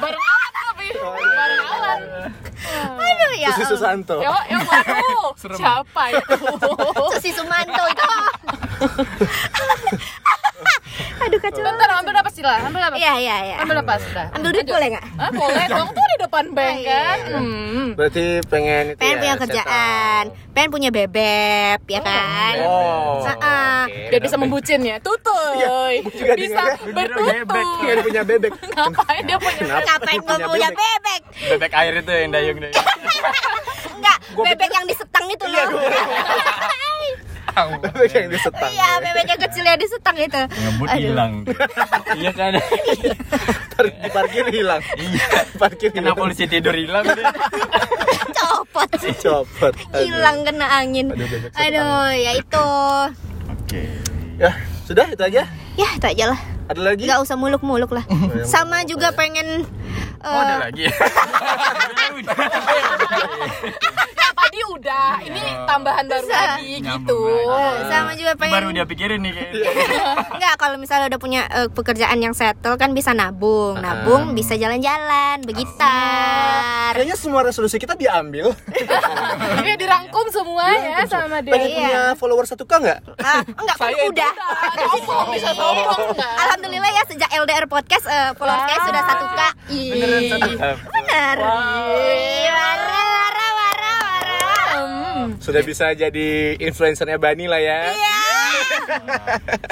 Bareng alat tapi. Bareng alat. Aduh ya. Susi Susanto. Yo, yo, waduh. Siapa itu? Susi Sumanto itu. *laughs* Aduh kacau. Bentar, ambil apa sila? Ambil apa? Iya iya iya. Ambil apa sudah? Ambil duit boleh nggak? Ah, boleh dong tuh di depan bank Oh, iya. kan. Hmm. Berarti pengen itu Pengen ya, punya kerjaan, pengen punya bebek, ya kan? settle. Oh. Oke. Biar bisa membucin ya. Tutuy. Iya, juga bisa bertutur. Pengen punya bebek. *laughs* Ngapain dia punya Kenapa? Ngapain gue punya bebek? bebek air itu yang dayung dayung *laughs* Enggak, bebek yang disetang itu Iya, *laughs* loh. *laughs* Bebek yang disetang. Iya, bebek yang kecil yang disetang itu. ngebut hilang *laughs* iya kan Tar- di parkir hilang. Iya. Parkir kena hilang. polisi tidur hilang. *laughs* Copot. Copot. Hilang kena angin. Aduh, setang. Aduh, ya itu. oke Ya, sudah itu aja. Ya, itu aja lah. Ada lagi? Nggak usah muluk-muluk lah. Sama juga pengen oh ada eh, lagi Ya tadi udah. Ini tambahan baru Bisa. lagi gitu. sama juga pengen baru dia pikirin nih kayaknya Enggak, kalau misalnya udah punya eh, pekerjaan yang settle kan bisa nabung. Nabung bisa jalan-jalan, begitar. Kayaknya semua resolusi kita diambil. Ini dirangkum semua ya sama dia. Pengen Iya. punya follower 1k nggak? Ah, enggak, kan udah. Sombong bisa sombong enggak? Alhamdulillah ya sejak LDR podcast eh, followers saya sudah satu k. beneran satu Bener. Ih, Sudah bisa jadi influencernya Bani lah ya. Iya.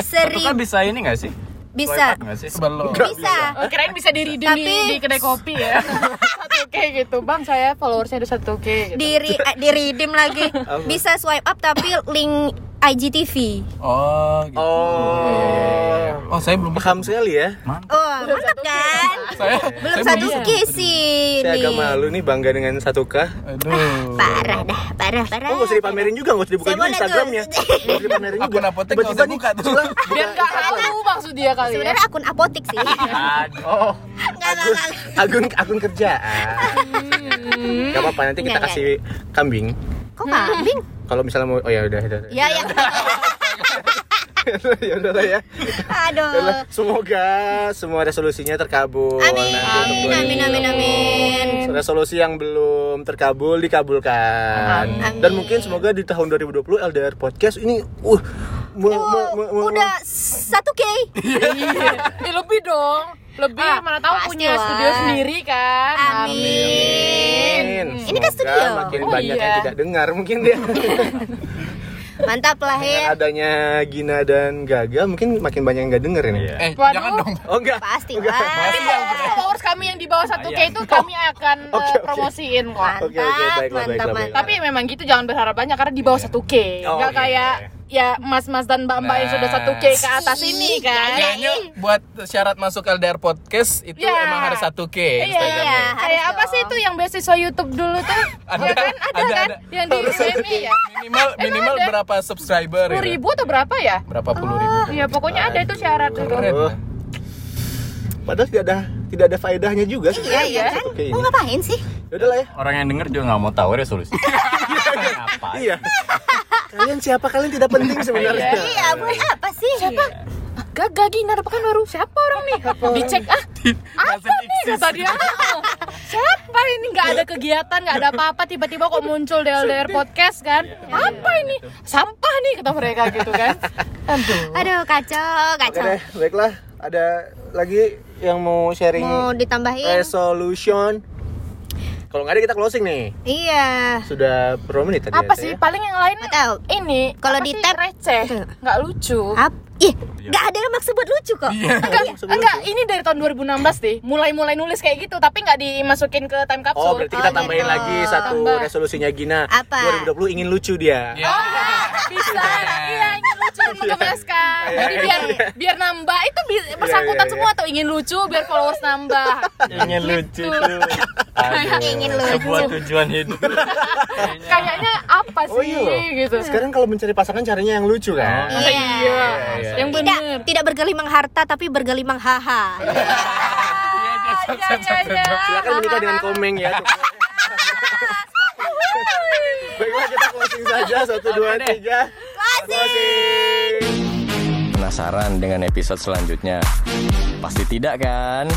*laughs* itu kan bisa ini nggak sih bisa. Nggak sih Belum. Bisa. Oh, kirain bisa di redeem di, Tapi- di kedai kopi ya. *laughs* satu k gitu. Bang, saya followersnya ada satu k gitu. Di re- eh, di redeem lagi. Bisa swipe up tapi link IGTV. Oh, gitu. Oh. Oh, saya belum Paham sekali ya. Oh, mantap kan? *laughs* Saya Belum saya satu belum- K sih. Saya agak malu nih bangga dengan 1k. Aduh. Parah dah, parah, parah. Oh, nggak usah dipamerin juga, nggak usah dibuka Saya juga. Instagramnya. *laughs* Nggak usah dipamerin juga. Akun apotek nggak usah buka tuh. *laughs* Biar nggak halu maksud dia kali ya. Sebenarnya akun apotik sih. Oh, Enggak, enggak, enggak. akun akun kerjaan. Gak apa-apa nanti kita Nggak, kasih kambing. Kok kambing? *laughs* Kalau misalnya mau, oh ya udah, udah. Ya, ya. *laughs* ya udah lah ya. Aduh. Udah lah. Semoga semua resolusinya terkabul. Amin, untuk amin, amin, amin. Resolusi yang belum terkabul dikabulkan. Amin. Dan mungkin semoga di tahun 2020 LDR podcast ini uh mu- mu- mu- mu- Udah satu K. *laughs* Eh, lebih dong. Lebih Ah, mana tahu punya lah. studio sendiri kan. Amin. Amin. Ini kan studio. Makin Oh, banyak yang iya. tidak dengar mungkin dia. *laughs* Mantap lah Dengan ya. adanya Gina dan Gaga mungkin makin banyak yang nggak denger ini. Iya. Eh, Waduh. jangan dong. Oh enggak. Pasti Enggak. lah. Tapi followers, followers kami yang di bawah 1K itu kami akan *laughs* eh, Oke, oke. promosiin kok. Mantap, Oke, oke, baiklah, mantap, baiklah, mantap. baiklah. Tapi memang gitu jangan berharap banyak karena di bawah 1K. Oh, Nggak oke. kayak ya mas-mas dan mbak-mbak yang sudah 1K ke atas ini kan. Kayaknya buat syarat masuk LDR podcast itu Ya. emang harus 1K Iya, Instagramnya. iya. harus Kayak apa dong. sih itu yang beasiswa YouTube dulu tuh? *laughs* Ada, ya kan? Ada, ada, kan? ada. Yang di UMI ya? Minimal minimal ada? berapa subscriber? Sepuluh gitu? ribu atau berapa ya? Berapa puluh ribu? Ya pokoknya ada itu syarat itu. Keren. Oh. Padahal tidak ada tidak ada faedahnya juga sih. Iya, iya kan? Mau ngapain sih? Yaudah lah ya. Orang yang denger juga nggak mau tahu resolusi. *laughs* Apa? Iya. Kalian siapa? Kalian tidak penting sebenarnya. Iya, buat apa sih? Siapa? Gagal Gina ada pekan baru. Siapa orang nih? Dicek ah. *laughs* Apa nih kata dia? Siapa ini nggak ada kegiatan, nggak ada apa-apa tiba-tiba kok muncul di LDR podcast kan? Apa ini? Sampah nih kata mereka gitu kan? Aduh. Aduh, kacau, Oke kacau. deh, baiklah. Ada lagi yang mau sharing Mau ditambahin? resolution? Kalau nggak ada kita closing nih. Iya. Sudah berapa menit tadi? Apa ya, sih Teh? paling yang lain ini Kalau apa di tab- receh, nggak lucu. Ap Ih, nggak ada yang maksud buat lucu kok. Enggak, sebelum enggak, ini dari tahun 2016 deh. Mulai-mulai nulis kayak gitu, tapi nggak dimasukin ke time capsule. Oh, berarti kita Oh, tambahin gitu. lagi satu Tambah. resolusinya Gina. Apa? 2020 ingin lucu dia. Ya. bisa iya ingin lucu menggemaskan jadi biar biar nambah itu bersangkutan iya, iya. semua tuh ingin lucu biar followers nambah Ingin lucu Gitu. Aduh, Ingin lucu. Sebuah tujuan hidup. kayaknya apa Oh sih iya loh. gitu Sekarang kalau mencari pasangan caranya yang lucu kan? Iya. Iya yang Tidak, bener tidak bergelimang harta tapi bergelimang haha. Iya, iya, iya. Silakan menikah dengan komeng ya. Baiklah kita closing saja satu dua tiga. Closing. Penasaran dengan episode selanjutnya? Pasti tidak kan?